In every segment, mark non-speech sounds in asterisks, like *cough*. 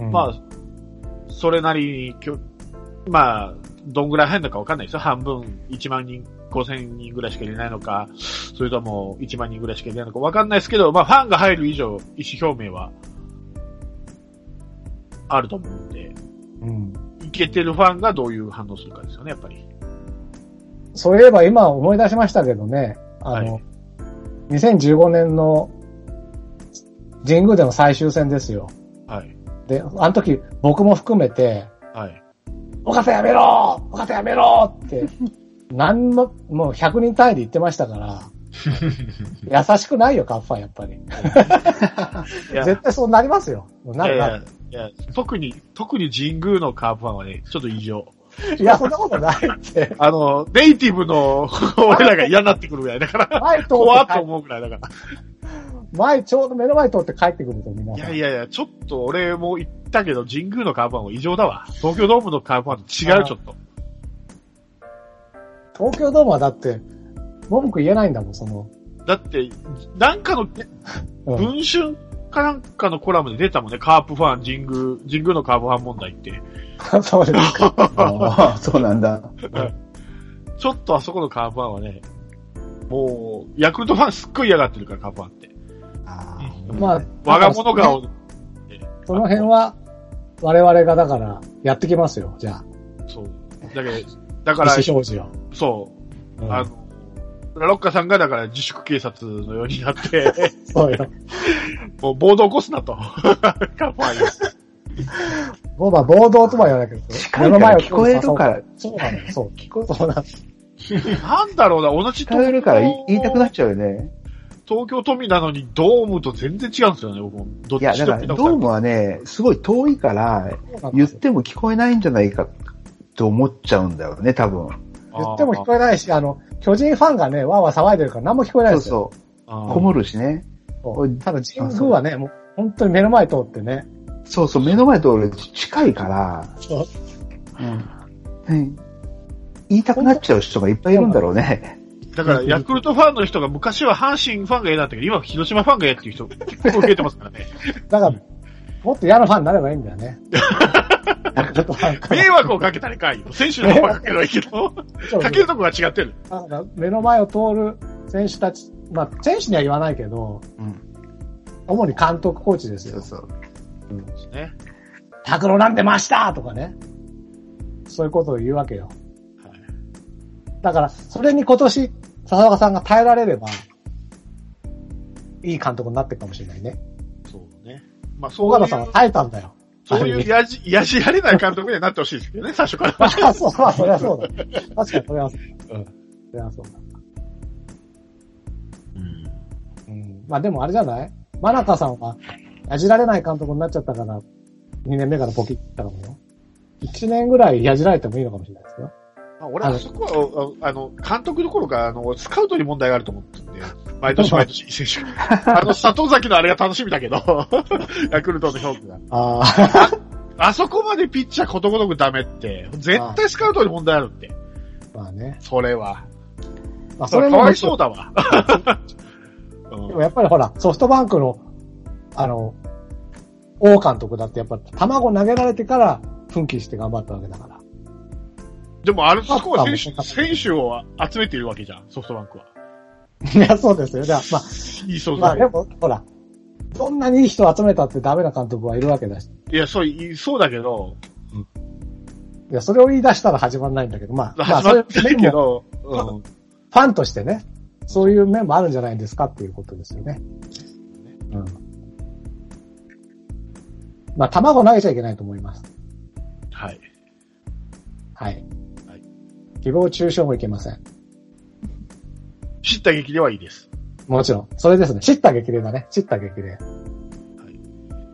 うんまあ、それなりにきょ、まあ、どんぐらい入るのかわかんないですよ。半分、1万人、5千人ぐらいしか入れないのか、それとも1万人ぐらいしか入れないのかわかんないですけど、まあ、ファンが入る以上、意思表明は、あると思うんで、うん。いけてるファンがどういう反応するかですよね、やっぱり。そういえば今思い出しましたけどね、あの、はい2015年の神宮での最終戦ですよ。はい。で、あの時僕も含めて、はい。岡田やめろ岡田やめろって、*laughs* 何も、もう100人単位で言ってましたから、*laughs* 優しくないよ、カッファンやっぱり。絶対そうなりますよ。ないるやないる。いや、特に、特に神宮のカープファンはね、ちょっと異常。いや、そんなことないって。*laughs* あの、ネイティブの俺らが嫌になってくるぐらいだから、怖っと思うぐらいだから。前、ちょうど目の前通って帰ってくると皆いさん。やいやいや、ちょっと俺も言ったけど、神宮のカープファンは異常だわ。東京ドームのカープファンと違う、ちょっと。東京ドームはだって、文句言えないんだもん、その。だって、なんかの、うん。文春かなんかのコラムで出たもんね、カープファン、神宮、神宮のカープファン問題って。*laughs* そうですか。*laughs* ああ、そうなんだ。ちょっとあそこのカープファンはね、もう、ヤクルトファンすっごい嫌がってるから、カープファンって。あまあ、我が物顔、その辺は、我々がだから、やってきますよ、じゃあ。そう。だけど、だ意から。そうう、んあの、ラロッカさんがだから自粛警察のようになって、*laughs* そうよ。もう暴動起こすなと。カープファンに僕は暴動とは言わないけど、近いから聞こえるから、そうなのよ、そう、聞こえそうなの。*laughs* なんだろうな、同じ聞こえるから言いたくなっちゃうよね。東京都民なのにドームと全然違うんですよね、僕も。どっいや、だから、ドームはね、すごい遠いから、言っても聞こえないんじゃないかと思っちゃうんだよね、多分。言っても聞こえないし、あの、巨人ファンがね、わーわー騒いでるから何も聞こえないですよ。そうそう。こもるしね。ただ神宮はね、もう本当に目の前通ってね。そうそう、目の前と俺近いから、そううん。うん言いたくなっちゃう人がいっぱいいるんだろうね。だから、ヤクルトファンの人が昔は阪神ファンが嫌だったけど、今は広島ファンが嫌っていう人結構増えてますからね。*laughs* だから、もっと嫌なファンになればいいんだよね。ヤクルトファンから迷惑をかけたらいかんよ。選手の方がかければいいけど、かけるとこが違ってる。だから目の前を通る選手たち、まあ、選手には言わないけど、うん。主に監督、コーチですよ。そうそう。ですね。拓郎なんてましたとかね。そういうことを言うわけよ。はいだから、それに今年、笹岡さんが耐えられれば、いい監督になってるかもしれないね。そうね。まあ、そう岡田さんは耐えたんだよ。そういうやじ、やじられない監督にはなってほしいですけどね、*laughs* 最初から。ああ、そう、まあ、それはそうだ。確かに、それはそう。うん。それはそうだ。うん。まあ、でもあれじゃない？真中さんは、やじられない監督になっちゃったから、2年目からポキったかもよ。1年ぐらいやじられてもいいのかもしれないですよ。まあ、俺はそこは、ああの、監督どころか、あの、スカウトに問題があると思ってんで、毎年 *laughs* 毎年いい選手が。あの、佐藤崎のあれが楽しみだけど、*laughs* ヤクルトの評価が。ああ。あそこまでピッチャーことごとくダメって、絶対スカウトに問題あるって。まあね。それは。まあ、それもかわいそうだわ。*laughs* うんでもやっぱりほら、ソフトバンクの、あの、王監督だってやっぱ卵投げられてから奮起して頑張ったわけだから。でも、あれ、そこは選あ手、選手を集めているわけじゃん、ソフトバンクは。いや、そうですよ。じゃあ、まあ、いいそうまあで。も、ほら、どんなにいい人集めたってダメな監督はいるわけだし。いや、そう、いそうだけど、いや、それを言い出したら始まんないんだけど、まあ、まあ、始まってるそういけど、うん。ファンとしてね、そういう面もあるんじゃないですかっていうことですよね。うん。まあ、卵投げちゃいけないと思います。はい。はい。はい誹謗中傷もいけません。知った劇ではいいです。もちろん。それですね。知った激励だね。知った激励。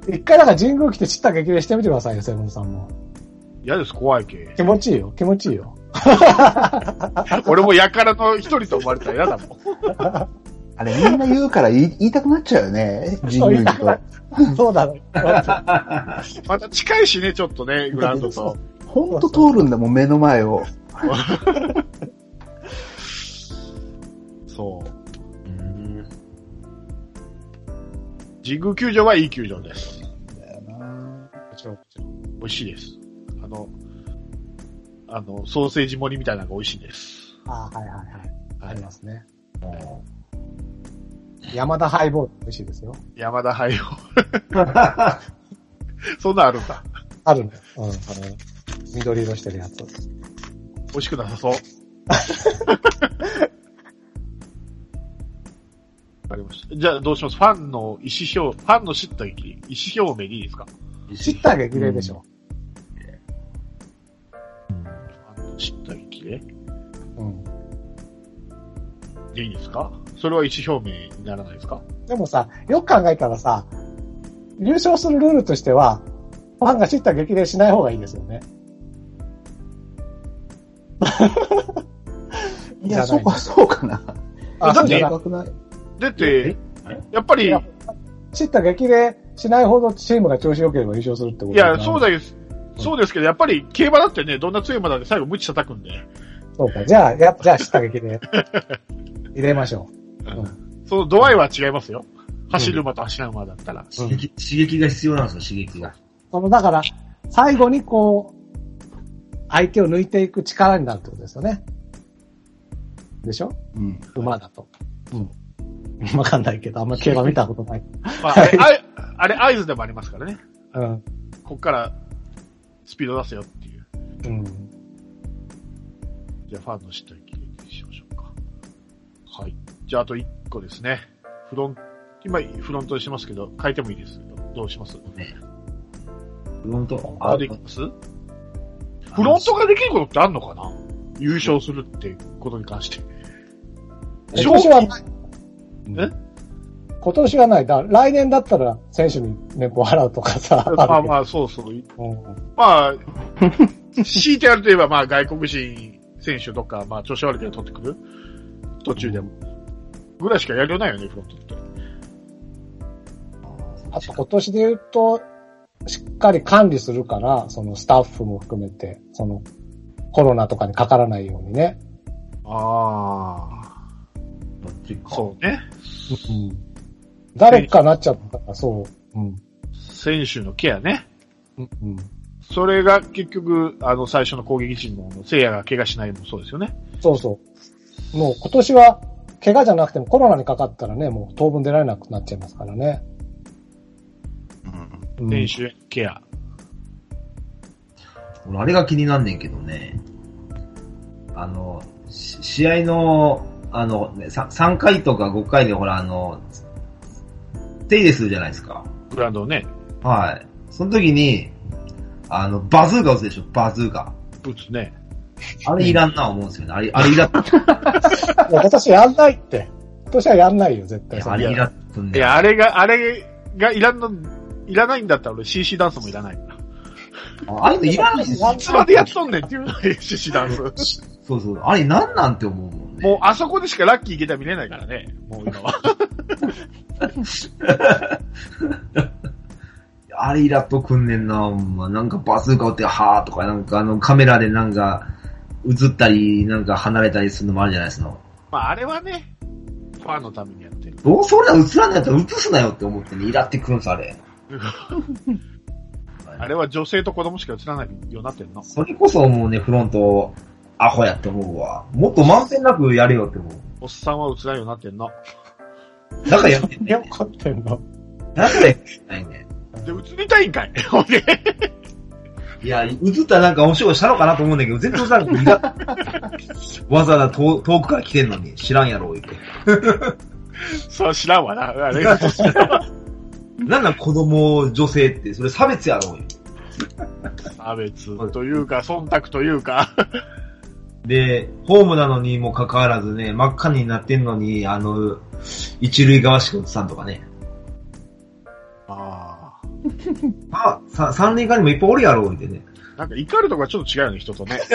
一回だから神宮来て知った激励してみてくださいよ、セブンさんも。嫌です、怖い系。気持ちいいよ。気持ちいいよ。*laughs* *laughs* 俺もやからの一人と思われたら嫌だもん。あれみんな言うから言い言いたくなっちゃうよね。神宮寺と。そうだね。*laughs* また近いしね、ちょっとね、グラウンドと。ほんと通るんだもん、目の前を。*laughs* そう。神宮球場はいい球場です。ちろん、もちろん。美味しいです。あの、あの、ソーセージ盛りみたいなのが美味しいです。ああ、はいはいはい。あはいりますね。山田ハイボール美味しいですよ。山田杯を。*laughs* そんなんあるんだ。あるね。うん。あの、緑色してるやつ。美味しくなさそう。*laughs* わかりました。じゃあどうします？ファンの意思表、ファンの知った激励、意思表明でいいですか？知った激励でしょ。ファンの知った激励うん。でいいですか？それは意思表明にならないですか？でもさ、よく考えたらさ、優勝するルールとしては、ファンが知った激励しない方がいいですよね。いや、そうか、そうかな。あだってだってえ、やっぱり、知った激励しないほどチームが調子良ければ優勝するってことや、そうだ。です。そうですけど、やっぱり競馬だってね、どんな強い馬だって最後無知叩くんで、そうか。じゃあ、や、じゃあ知った激励。*laughs* 入れましょその度合いは違いますよ。走る馬と走ら馬だったら。刺激、刺激が必要なんですよ、刺激が。う。その、だから、最後にこう、相手を抜いていく力になるってことですよね。でしょ？うん。馬だと。うん。わかんないけど、あんま競馬見たことない。まあ、あれ、あれあれ合図でもありますからね。うん。こっからスピード出せよっていう。うん。じゃあ、ファンの知った激励にしましょうか。はい。じゃあ、あと1個ですね。フロン、今、フロントでしますけど、変えてもいいですけど、どうします？フロント、あ、できますフロントができることってあんのかな？優勝するってことに関して。今年はない。え？今年はない。だ来年だったら選手に年俸払うとかさ。まああるまあ、そうそう。うんまあ、強いてやるといえば、まあ、外国人選手とか、まあ、調子悪いけど取ってくる？途中でも。ぐらいしかやりようないよね、フロントって。あと今年で言うと、しっかり管理するから、そのスタッフも含めて、そのコロナとかにかからないようにね。あどっちか。あ、そうね。誰かなっちゃったら、そう。うん。選手のケアね。うんうん。それが結局、あの、最初の攻撃陣の聖夜が怪我しないのもそうですよね。そうそう。もう今年は、怪我じゃなくてもコロナにかかったらね、もう当分出られなくなっちゃいますからね。うん選手ケア。俺、あれが気になんねんけどね。あの、し試合の、あの、ね、さ3回とか5回でほら、あの、手入れするじゃないですか。グラウンドをね、はい。その時に、あの、バズーカ打つでしょ、バズーカ。打つね。あれいらんな思うんですよね。あれ、あれいらん、*laughs* いや今年やんないって。今年はやんないよ、絶対。あれいらんねいや、あれが、あれがいらんの、いらないんだったら俺 CC ダンスもいらない。あれいらないですよい。つまでやっとんねんっていうのが CC ダンス。そうそう。あれなんなんて思うもんね。もうあそこでしかラッキーゲタ見れないからね。もう今は。あれイラっとくんねんな、ほんま。なんかバズーカ打って、はーとか、なんかあのカメラでなんか、映ったり、なんか離れたりするのもあるじゃないですか。まああれはね、ファンのためにやってる。どうそれは映らんのやったら映すなよって思ってね、イラってくるんす、あれ。*laughs* あれは女性と子供しか映らないようになってんの？それこそもうね、フロント、アホやって思うわ。もっと満遍なくやれよって思う。おっさんは映らないようになってんの？だからやってんねん。怒ってんの。*laughs* だからやってないねで、映りたいんかい？ほんで。ん。いや、映ったらなんかお仕事したのかなと思うんだけど、全然映らなくて、*laughs* わざわざ遠遠くから来てんのに、知らんやろ、言って。そう知らんわな。あれがなんなん子供、女性って、それ差別やろ、差別というか、忖度というか。*laughs* で、ホームなのにもかかわらずね、真っ赤になってんのに、あの、一塁側しか映さんとかね。あ *laughs* あ、さ三塁側にもいっぱいおるやろ、言ってね。あ。なんか怒るとかちょっと違うよね、人とね。*laughs*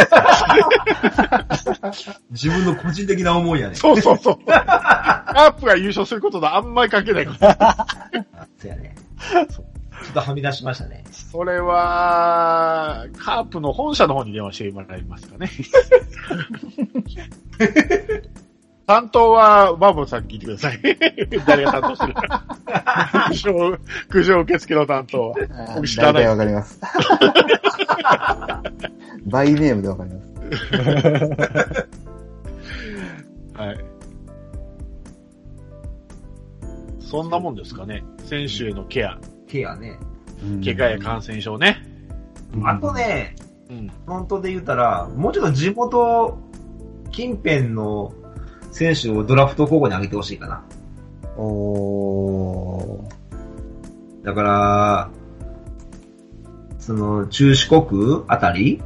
自分の個人的な思いやね。そうそうそう。カープが優勝することとあんまり関係ないから。そうやね。ちょっとはみ出しましたね。それは、カープの本社の方に電話してもらいますかね。*laughs* 担当は、バーボンさんに聞いてください。*laughs* 誰が担当してる？か。苦情、苦情受付の担当は。僕知らないわかります。*laughs* バイネームでわかります。*laughs* はい。そんなもんですかね。選手へのケア。ケアね。怪我や感染症ね。あとね、うん。本当で言ったら、もうちょっと地元近辺の選手をドラフト候補に上げてほしいかな。おー。だから、その、中四国あたり？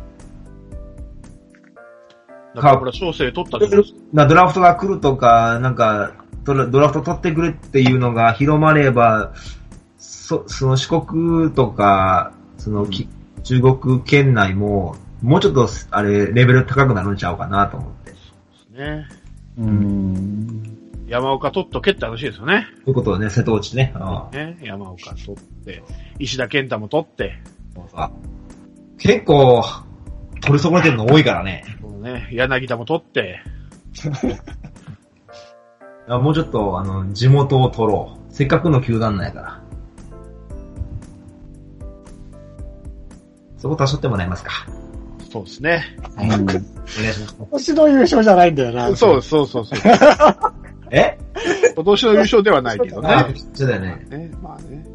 中村翔成取ったじゃないですか。なドラフトが来るとか、なんかドラ、ドラフト取ってくれっていうのが広まれば、そ、その四国とか、その、き中国圏内も、もうちょっと、あれ、レベル高くなるんちゃうかなと思って。ね。うん。山岡取っとけって話ですよね。ということでね、瀬戸内ね。あね。山岡取って、石田健太も取って、あ結構、取り損ねてるの多いからね。このね、柳田も取って、*laughs* あもうちょっと、あの、地元を取ろう。せっかくの球団なんやから。そこ足しとってもらえますか。そうですね。今年の優勝じゃないんだよな。そうそうそうそう。え？今年の優勝ではないけどね。あ、そうだよね。ね、まあね。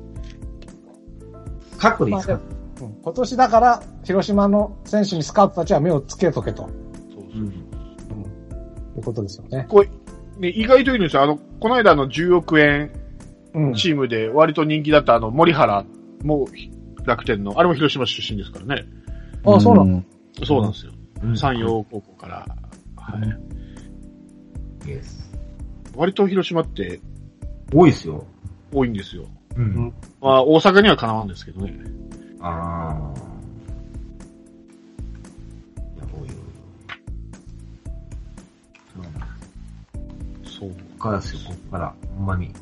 カッコでいいですか、うん今年だから、広島の選手にスカウトたちは目をつけとけと。そうそううん。いうことですよね。こう、ね、意外といいんですよ。あの、この間の10億円うん。チームで割と人気だったあの、森原も楽天の、あれも広島出身ですからね。あ、そうなの？のそうなんですよ。うん山陽高校から。はい。割と広島って多いですよ。多いんですよ。うん。んまあ、大阪にはかなわんですけどね。ああ。いや、多いよ。そうなんだそう。ここからですよ、ここから。ほんまに。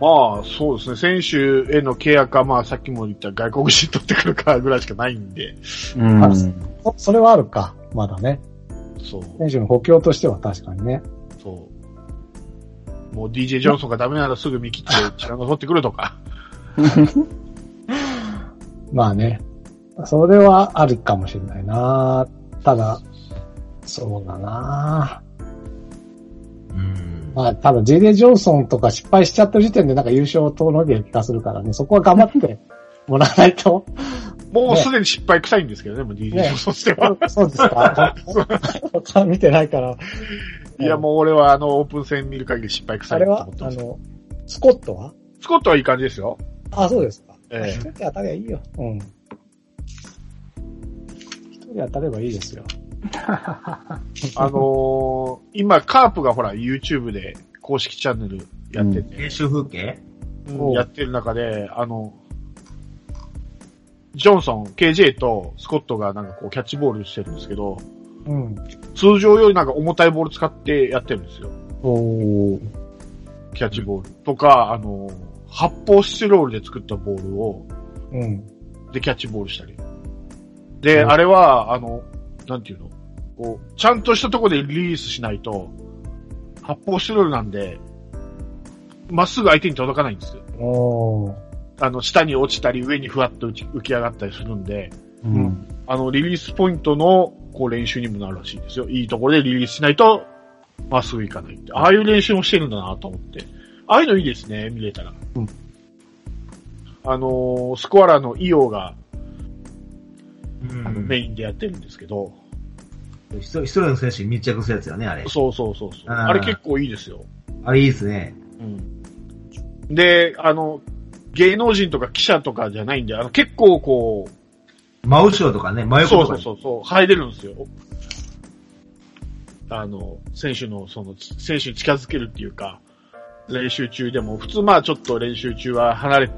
まあ、そうですね。選手への契約は、まあ、さっきも言った外国人取ってくるかぐらいしかないんで。うん。あそそれはあるか。まだね。そう。選手の補強としては確かにね。そう。もう DJ ジョンソンがダメならすぐ見切って、チラノ取ってくるとか。*laughs* まあね。それはあるかもしれないなただ、そうだなうん。まあ、ただ JJ ジョンソンとか失敗しちゃった時点でなんか優勝遠のいてる気がするからね、そこは頑張ってもらわないと。*laughs* もうすでに失敗臭いんですけどね、もう DJ ジョンソンとしては。そうですか *laughs* 他見てないから。いや、もう俺はあの、オープン戦見る限り失敗臭いとあれは。あの、スコットは？スコットはいい感じですよ。あ、そうですか。ええ一人当たればいいよ。うん。一人当たればいいですよ。*laughs* あのー今、カープがほら、YouTube で公式チャンネルやってて、練習風景？うんやってる中で、あの、ジョンソン、KJ とスコットがなんかこうキャッチボールしてるんですけど、うん。通常よりなんか重たいボール使ってやってるんですよ。おー。キャッチボール。とか、あの、発泡スチロールで作ったボールを、うん。でキャッチボールしたり。で、うんあれは、あの、なんていうの？こう、ちゃんとしたところでリリースしないと、発泡スチロールなんで、まっすぐ相手に届かないんですよ。あの、下に落ちたり、上にふわっと浮き上がったりするんで、うん。あの、リリースポイントの、こう、練習にもなるらしいですよ。いいところでリリースしないと、まっすぐいかないって。ああいう練習もしてるんだなと思って。ああいうのいいですね、見れたら。うんあのースコアラのイオが、うあのメインでやってるんですけど、一人一人の選手に密着するやつよね、あれ。そうそうそうそう。あれ結構いいですよ。あれいいですね。うん。で、あの、芸能人とか記者とかじゃないんで、あの、結構こう、真後ろとかね、真横そうそとかうそうそう、入れるんですよ。あの、選手の、その、選手に近づけるっていうか、練習中でも、普通まあちょっと練習中は離れ、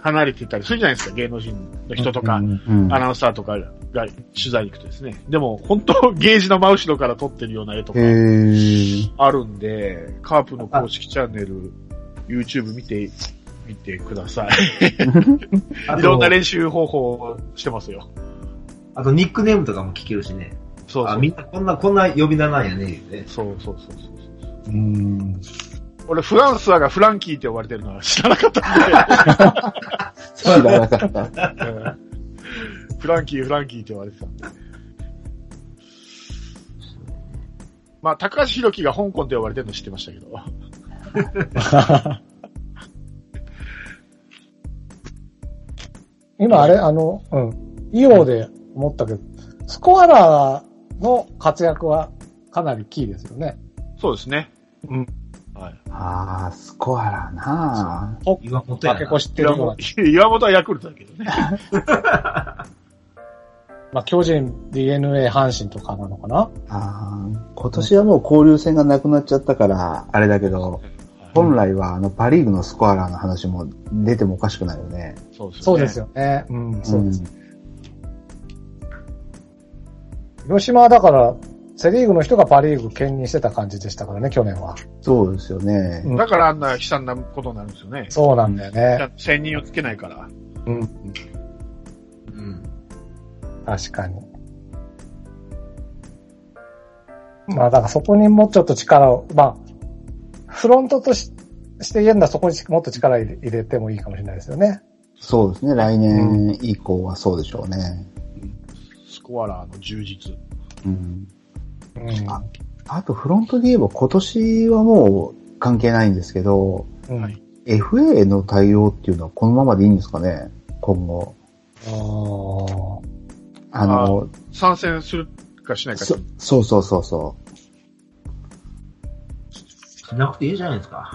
離れてたりするじゃないですか、芸能人の人とか、うんアナウンサーとかが取材に行くとですね。でも、本当ゲージの真後ろから撮ってるような絵とか。あるんで、カープの公式チャンネル、YouTube 見て、見てください。*laughs* いろんな練習方法をしてますよ。あとニックネームとかも聞けるしね。あ、そうそうみんなこんな、こんな呼び名なんやね、言うて。そうそうそうそう。うん。俺、フランスワがフランキーって呼ばれてるのは知らなかった知らなかった。フランキー、フランキーって呼ばれてたんで。まあ、高橋宏樹が香港って呼ばれてるの知ってましたけど。*laughs* 今あれ、あの、うん。イオで思ったけど、スコアラーの活躍はかなりキーですよね。そうですね。うん。はい。ああ、スコアラーなあ岩本やな。負け越してる岩ような本。岩本はヤクルトだけどね。*laughs* まあ、巨人、DNA、阪神とかなのかな？あー今年はもう交流戦がなくなっちゃったから、あれだけど、本来はあのパリーグのスコアラーの話も出てもおかしくないよね。そうですね。そうですよね。うん、そうです。広島はだから、セリーグの人がパリーグ兼任してた感じでしたからね、去年は。そうですよね。うんだからあんな悲惨なことになるんですよね。そうなんだよね。専任をつけないから。うん。うん。確かに。まあ、だからそこにもうちょっと力を、まあ、フロントとしして言えるのはそこにもっと力入れ入れてもいいかもしれないですよね。そうですね。来年以降はそうでしょうね。スコアラーの充実。うん。うん。ああとフロントで言えば今年はもう関係ないんですけど、うんはい FA の対応っていうのはこのままでいいんですかね？今後。ああの、参戦するかしないか。そそうそうそうそしなくていいじゃないですか。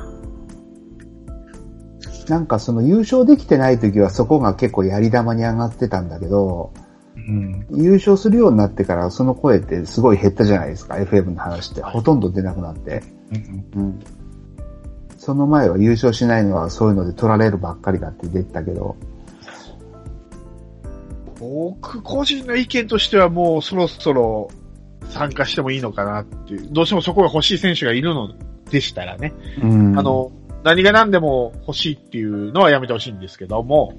う。なんかその優勝できてない時はそこが結構やり玉に上がってたんだけど、ーうん。優勝するようになってからその声ってすごい減ったじゃないですか。FM の話ってほとんど出なくなって。うんうん。その前は優勝しないのはそういうので取られるばっかりだって出てたけど、僕個人の意見としてはもうそろそろ参加してもいいのかなっていう。どうしてもそこが欲しい選手がいるのでしたらね。うん。あ、の、何が何でも欲しいっていうのはやめてほしいんですけども、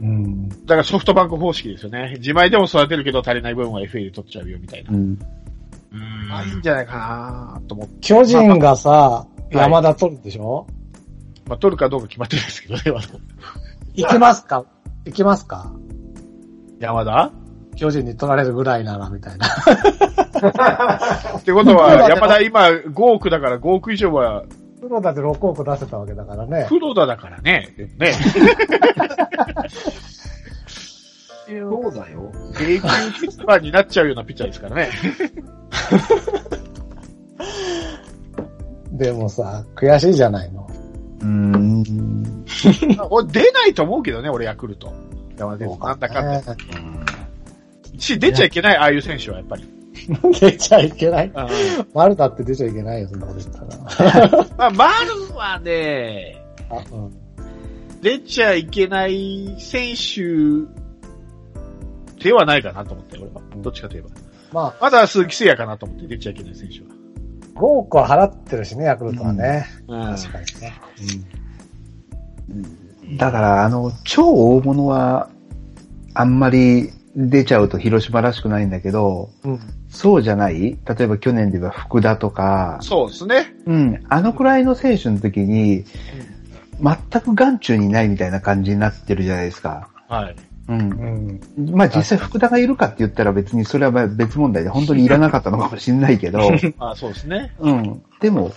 うん。だからソフトバンク方式ですよね。自前でも育てるけど足りない分は FA で取っちゃうよみたいな。うん。うんあ、いいんじゃないかなと思って。巨人がさ、い山田取るでしょ、まあ、取るかどうか決まってるんですけどね、行きますか？行きますか？山田？巨人に取られるぐらいなら、みたいな。ってことは、山田今5億だから5億以上はプロだって6億出せたわけだからね。黒田だからね。ね。そうだよ。永久ピッチャーになっちゃうようなピッチャーですからね。でもさ、悔しいじゃないの。うん。*laughs* 俺出ないと思うけどね、俺ヤクルト。山田です。なんだかんだ。ねし、出ちゃいけない、ああいう選手はやっぱり。*laughs* 出ちゃいけない。うん丸だって出ちゃいけないよ、そんなこと言ったら。*laughs* まあ、丸はね、あうん出ちゃいけない選手ではないかなと思って、俺は。どっちかといえば。ままだ鈴木誠也かなと思って、出ちゃいけない選手は。あ、5億は払ってるしね、ヤクルトはね。うん確かにね。だから、あの、超大物は、あんまり出ちゃうと広島らしくないんだけど、うん。そうじゃない？例えば去年で言えば福田とか、そうですね。うん、あのくらいの選手の時に、全く眼中にないみたいな感じになってるじゃないですか。はい。うんう。ん。まあ実際福田がいるかって言ったら別にそれはまあ別問題で本当にいらなかったのかもしれないけど、*laughs* あそうですね。うん。でも、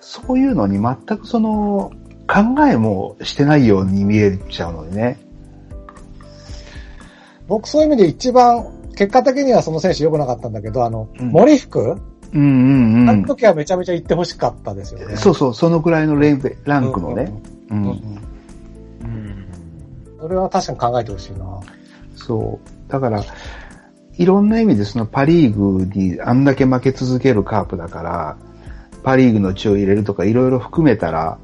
そういうのに全くその考えもしてないように見えちゃうのでね。僕そういう意味で一番、結果的にはその選手良くなかったんだけど、あの、うん森福、うんうんうん。あの時はめちゃめちゃ行ってほしかったですよね。そうそう、そのくらいのレベランクのね。ううん。うんん。うん。それは確かに考えてほしいな。そう。だから、いろんな意味でそのパリーグにあんだけ負け続けるカープだから、パリーグの血を入れるとかいろいろ含めたら、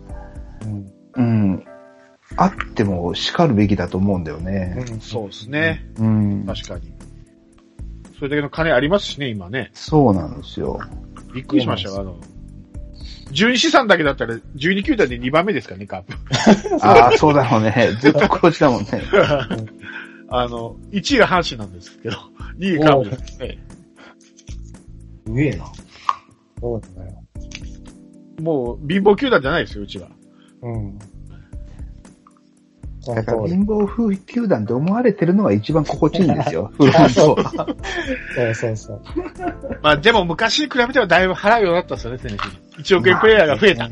うん。うん、あっても叱るべきだと思うんだよね。そうですね。うん。確かに。それだけの金ありますしね、今ね。そうなんですよ。びっくりしましたよ、あの。12資産だけだったら12球団で2番目ですからね、カープ。*laughs* ああ、そうだろうね。ずっとこっちだもんね。*laughs* あの、1位が阪神なんですけど、2位カープですね。すげえな。そうだよ。もう、貧乏球団じゃないですよ、うちは。うん。だから。貧乏風球団って思われてるのが一番心地いいんですよ。フロント。そうそうそう。まあ、でも昔に比べてはだいぶ払うようになったんですよね、テネシー。1億円プレイヤーが増えた。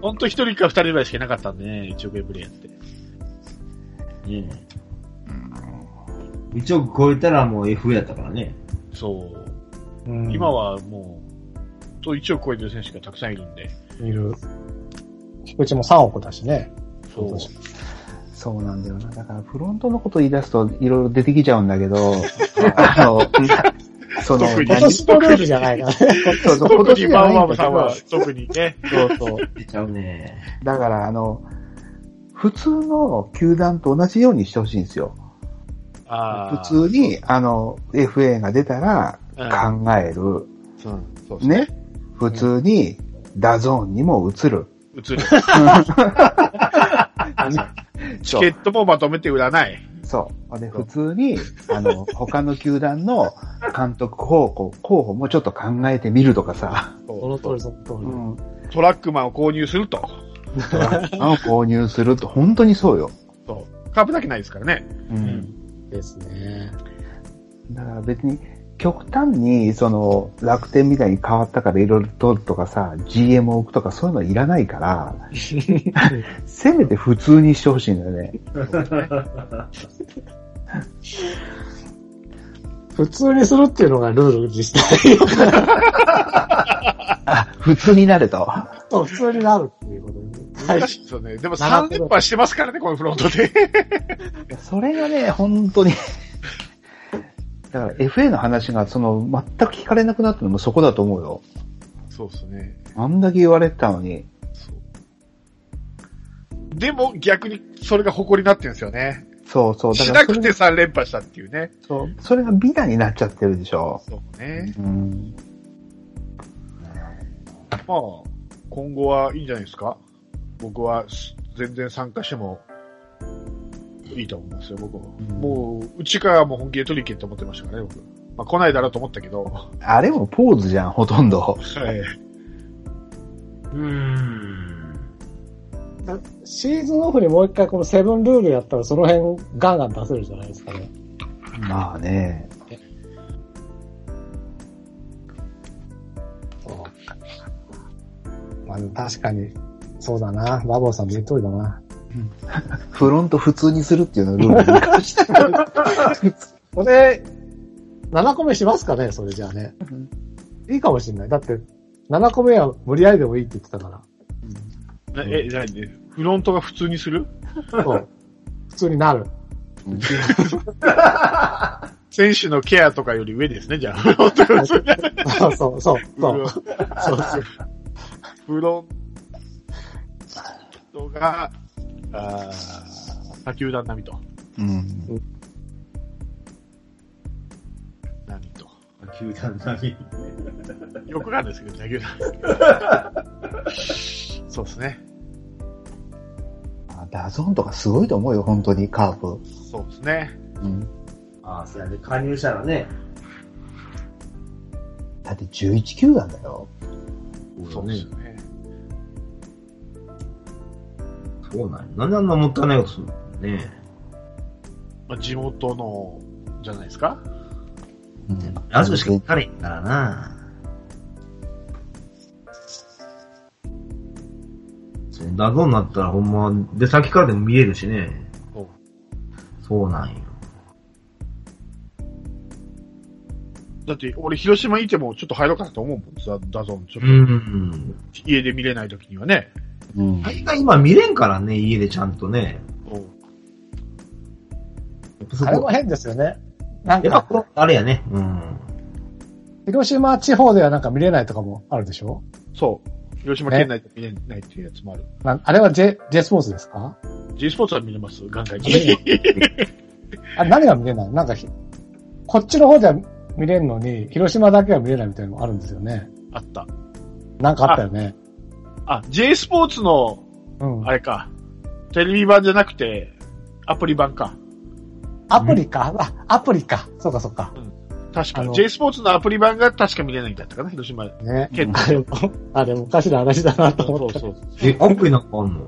ほんと1人か2人ぐらいしかいなかったんでね、1億円プレイヤーって。うん。1億超えたらもう FA やったからね。そう。うん今はもう、と1億超えてる選手がたくさんいるんで。いる。菊池も3億だしね。そう。そうなんだよな。だからフロントのこと言い出すといろいろ出てきちゃうんだけど、*laughs* あの、その、特に今年のルールじゃないからね。そうそう今特にバ年じゃないんだけウアームさんはど、特にね。そうそう。出ちゃうね。だから、あの、普通の球団と同じようにしてほしいんですよ。普通に、あの、FA が出たらうん考える。そうそうですね。ね？普通に、 DAZN にも映る。映る。*laughs* チケットもまとめて売らない。そう。で、普通に、あの、*laughs* 他の球団の監督候補、候補もちょっと考えてみるとかさ、その通り、その通り。うん。トラックマンを購入すると。トラックマンを購入すると、本当にそうよ。そう。カープだけないですからね。うん。ですね。だから別に、極端に、その、楽天みたいに変わったからいろいろ取るとかさ、GM を置くとかそういうのいらないから、*laughs* せめて普通にしてほしいんだよね。普通にするっていうのがルール実際。あ、普通になると。そう普通になるっていうことで。はい難。しいですよね。でも3連覇してますからね、このフロントで。それがね、本当に。だから FA の話が、その、全く聞かれなくなったのもそこだと思うよ。そうですね。あんだけ言われてたのに。そう。でも逆にそれが誇りになってるんですよね。そうそう。だしからそれなくて3連覇したっていうね。そう。それが美談になっちゃってるでしょ。そうね。うん。まあ、今後はいいんじゃないですか？僕は全然参加してもいいと思いますよ、僕も。うんもう、うちからもう本気で取り切って思ってましたからね、僕。まあ来ないだろうと思ったけど。あれもポーズじゃん、ほとんど。はい。うーん。シーズンオフにもう一回このセブンルールやったらその辺ガンガン出せるじゃないですかね。まあね。まあ確かに、そうだな。バボーさんの言う通りだな。フロント普通にするっていうのをルールに関して。*laughs* これ、7個目しますかねそれじゃあね。いいかもしんない。だって、7個目は無理やりでもいいって言ってたから。え、じゃあね、フロントが普通にする？そう。普通になる。*laughs* 選手のケアとかより上ですね、じゃあ。フロントがそう、そう。そうそうそう。*laughs* フロントが、あー他球団並みと。うん。並みと。球団並み。よくわかんないですけど、野球団。*laughs* そうですね。 DAZN とかすごいと思うよ、本当に、カープ。そうですね。うん。ああ、そうやね。加入したらね。だって11球団だよ。そうですよね。そうなんやなんであんなもったいないことするのねまあ、地元の、じゃないですか？うん。ラジオしか聞かれへんからな。それ DAZN になったらほんま、出先からでも見えるしね。そうそうなんよ。だって、俺、広島いてもちょっと入ろうかなと思うもん、さ、 DAZN。ちょっうん。と、家で見れない時にはね。うん。大概今見れんからね、家でちゃんとね。そうやっぱそこあれも、変ですよね。なんか、やっぱこの、あれやね。うん。広島地方ではなんか見れないとかもあるでしょ？そう。広島県内で見れないっていうやつもある。なあれは J、J スポーツですか？G スポーツは見れます、眼外に。あれ何が見れない？なんかひ、こっちの方では見れるのに、広島だけは見れないみたいなのもあるんですよね。あった。なんかあったよね。あ、J スポーツの、うん。あれか。テレビ版じゃなくて、アプリ版か。アプリか、あ、アプリか。そうかそうか。確かあの J スポーツのアプリ版が確か見れないんだったかな、広島で。ね。結 *laughs* あれも、あれもおかしな話だなと思った。そう。え、アプリなんかあんの？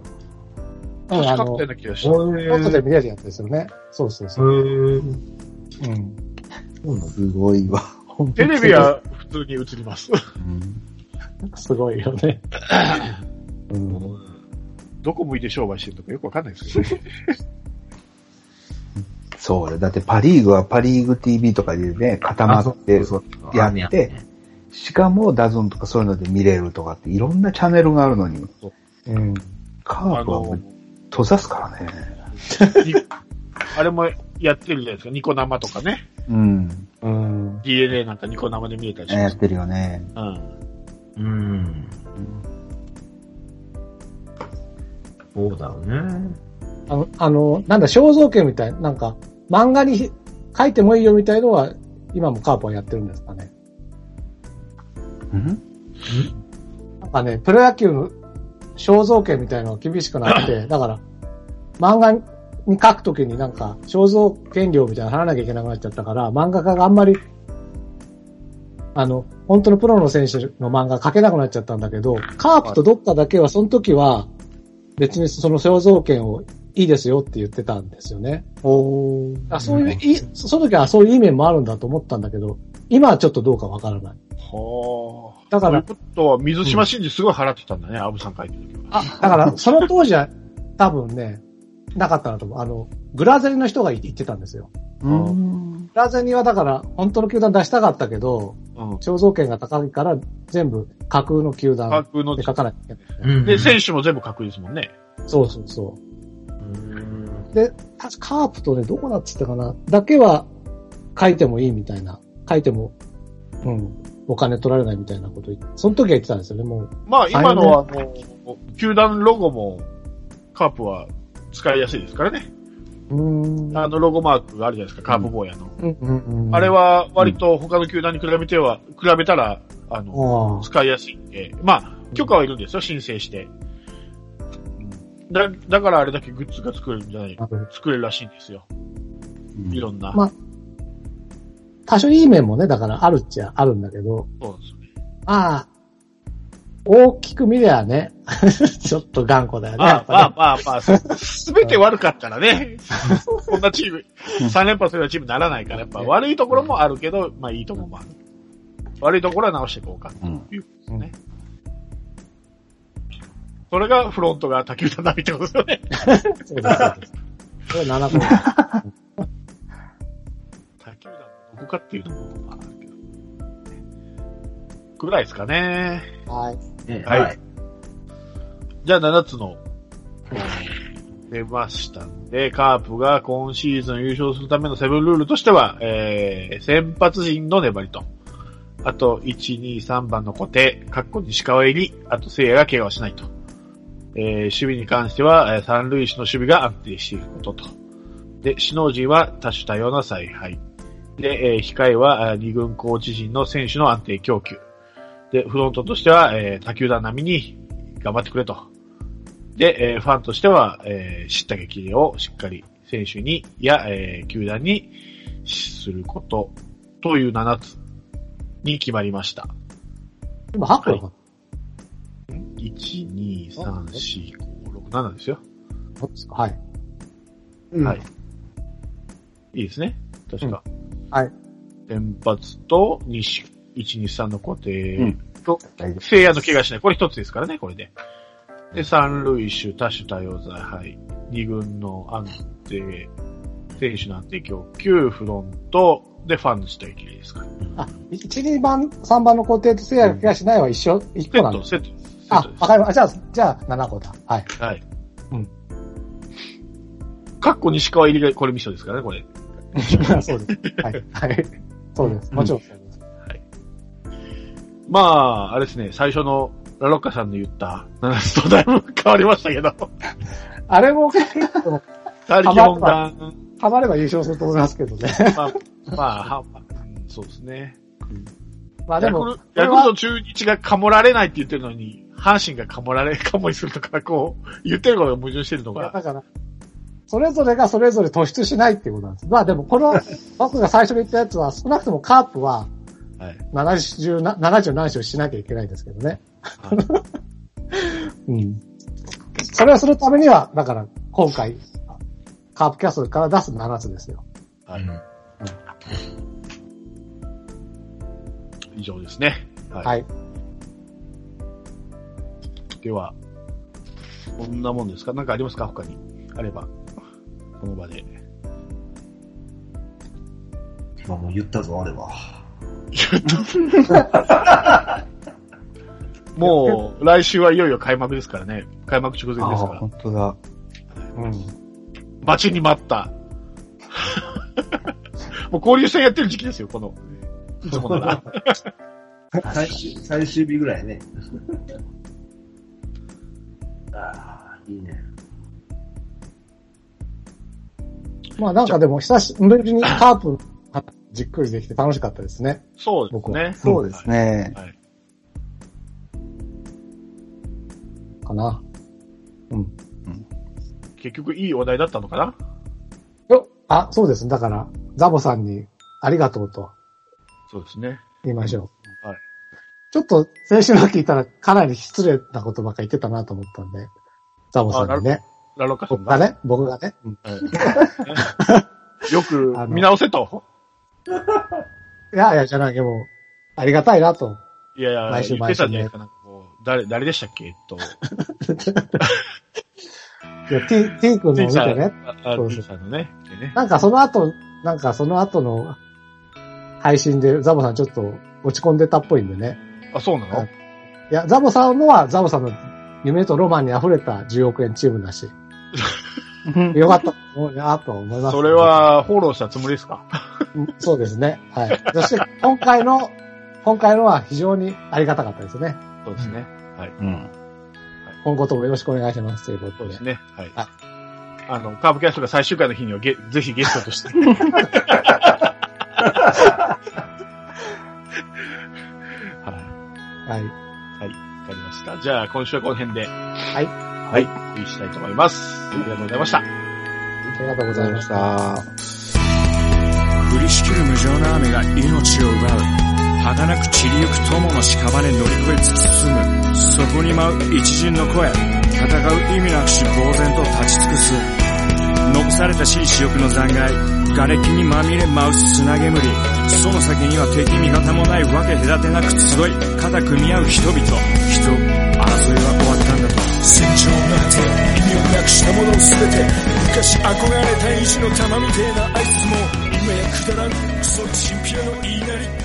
うん、あの確かったよう、な気がした。へ外で見れるやつですよね。そうそうそう。ー。うん。すごいわ。テレビは普通に映ります。すごいよね。*laughs* うん。どこ向いて商売してるのかよくわかんないですけどね。そうだ。だってパリーグはパリーグ TV とかでね、固まってそうやって、しかもダゾンとかそういうので見れるとかっていろんなチャンネルがあるのに、うん。カープはもう閉ざすからね。に *laughs* あれもやってるじゃないですか。ニコ生とかね。うん。うん。DNA なんかニコ生で見れたりします。やってるよね。うん。うん。そうだよね。あの、あの、なんだ、肖像権みたいな、なんか、漫画に書いてもいいよみたいのは、今もカープはやってるんですかね。うん？なんかね、プロ野球の肖像権みたいなのが厳しくなって、*coughs* だから、漫画に書くときになんか、肖像権料みたいなの払わなきゃいけなくなっちゃったから、漫画家があんまり、あの、本当のプロの選手の漫画描けなくなっちゃったんだけど、カープとどっかだけは、その時は、別にその肖像権をいいですよって言ってたんですよね。おあそういう、いその時はそういう意味もあるんだと思ったんだけど、今はちょっとどうかわからない。はあ。だからということは、水島真司すごい払ってたんだね、アブさん書いてる時は。あ、だから、その当時は *laughs* 多分ね、なかったなと思う。あの、グラゼリの人が言ってたんですよ。うん。グラゼリはだから、本当の球団出したかったけど、うん。肖像権が高いから、全部架空の球団架空ので、書かなきゃいけない。うんで、選手も全部確ですもんね。そうそうそう。で、確かカープとね、どこだっつったかな、だけは書いてもいいみたいな。書いても、うん、お金取られないみたいなこと言って、その時は言ってたんですよね、もう。まあ、今のはもう、球団ロゴも、カープは使いやすいですからね。あのロゴマークがあるじゃないですか、カープ坊やの。あれは割と他の球団に比べては、比べたら、あの、ああ、使いやすいんで、まあ、許可はいるんですよ、申請して。うんだ、だからあれだけグッズが作れるんじゃない、作れるらしいんですよ。いろんな。まあ多少いい面もね、だからあるっちゃあるんだけど、そうですよね。まあ、大きく見りゃね、*laughs* ちょっと頑固だよね。まあまあまあまあ、すべて悪かったらね、*laughs* こんなチーム、3連覇するようなチームにならないから、やっぱ悪いところもあるけど、まあいいところもある。悪いところは直していこうか、ということですね。それがフロントが卓球団並みってことですよね。そうです。これ7個。*laughs* 卓球団のどこかっていうのも、まあ、あるけど。ぐらいですかね。はい。ねはい。じゃあ7つの、出ましたんで、カープが今シーズン優勝するためのセブンルールとしては、えー、先発陣の粘りと、あと、1、2、3番の固定、かっこ西川入り、あと、聖夜が怪我をしないと。えー、守備に関しては、えー三塁手の守備が安定していることと。で、首脳陣は多種多様な采配。で、えー控えは、二軍コーチ陣の選手の安定供給。で、フロントとしては、えー他球団並みに頑張ってくれと。で、えーファンとしては、えー知った激励をしっかり選手に、や、えー球団にすること、という7つに決まりました。今8個だか1、2、3、4、5、6、7ですよ。ら。ですかはい。はい。いいですね。確か。はい。先発と、西、1、2、3の固定うんと、聖夜の怪我しない。これ一つですからね、これで。で、三塁手、多種多様剤、はい。二軍の安定、選手の安定供給、フロント、で、ファンの下行きですから。あ、1、2番、3番の固定とせやがしないは一緒、一セット、個なんです。セット。セッあトで、すわかりました。じゃあ、じゃあ7個だ。はい。はい。うん。かっこ西川入りがこれミソですからね、これ。*laughs* そうです。はい。はい。そうです。もちろん。まあ、あれですね、最初のラロッカさんの言った7つとだいぶ変わりましたけど、あれも他力本願、ハマれば優勝すると思いますけどね。まあ、まあ、はそうですね。まあでもヤクル、ト中日がかもられないって言ってるのに、阪神がかもられ、かもにするとか、こう、言ってることが矛盾してるのが、だから、それぞれがそれぞれ突出しないっていうことなんです。まあでもこの、僕が最初に言ったやつは、少なくともカープははい。70な、70何勝しなきゃいけないんですけどね。うん。それをするためには、だから、今回、カープキャストから出す7つですよ。はい。以上ですね。はい。はい。では、こんなもんですか？なんかありますか？他に。あれば。この場で。まあもう言ったぞ、あれは。*laughs* もう、来週はいよいよ開幕ですからね。開幕直前ですから。本当だ。うん。待ちに待った。*laughs* もう交流戦やってる時期ですよ、この。いつもなら。*laughs* 最終、最終日ぐらいね。ああ、いいね。まあなんかでも久しぶりにカープじっくりできて楽しかったですね。そうですね。そうですね。はい。かな。うん。結局いい話題だったのかな？よあ、そうです。だから、ザボさんにありがとうとそうですね。言いましょう。はい。ちょっと、先週の聞いたらかなり失礼なことばっか言ってたなと思ったんで、ザボさんにね。ラロッカさんが。僕がね、僕がね。*laughs* よく見直せと。*laughs* いやいや、じゃなきゃもう、ありがたいなと。いやいや、毎週言ってたんじゃない毎週ねですか。なんかこう誰、誰でしたっけ？と。*laughs* いや、T、T 君のを見ティーさん、てね。あ、そうそうさんのね。なんかその後、なんかその後の配信でザボさんちょっと落ち込んでたっぽいんでね。あ、そうなの？はいいや、ザボさんのはザボさんの夢とロマンに溢れた10億円チームだし、*laughs* よかったと思うなと思います、それ、は、フォローしたつもりですか？そうですね。はい。そして今回の、今回のは非常にありがたかったですね。そうですね。はい。うん。今後ともよろしくお願いします。ということで。そうですね。はいはい。あの、カーブキャストが最終回の日にはゲ、ぜひゲストとして。*laughs* はい。はい。わかりました。じゃあ、今週はこの辺で。はい。はい。お送りしたいと思います。ありがとうございました。ありがとうございました。降りしきる無情な雨が命を奪う。儚く散りゆく友の屍乗り越え突き進むそこに舞う一陣の声戦う意味なくし呆然と立ち尽くす残されたしい死翼の残骸瓦礫にまみれ舞う砂煙。その先には敵味方もないわけ隔てなく集い肩組み合う人々人争いは終わったんだと。戦場の果て意味をなくしたものすべて昔憧れた意地の玉みてえなあいつも。今やくだらんクソチンピラの言いなり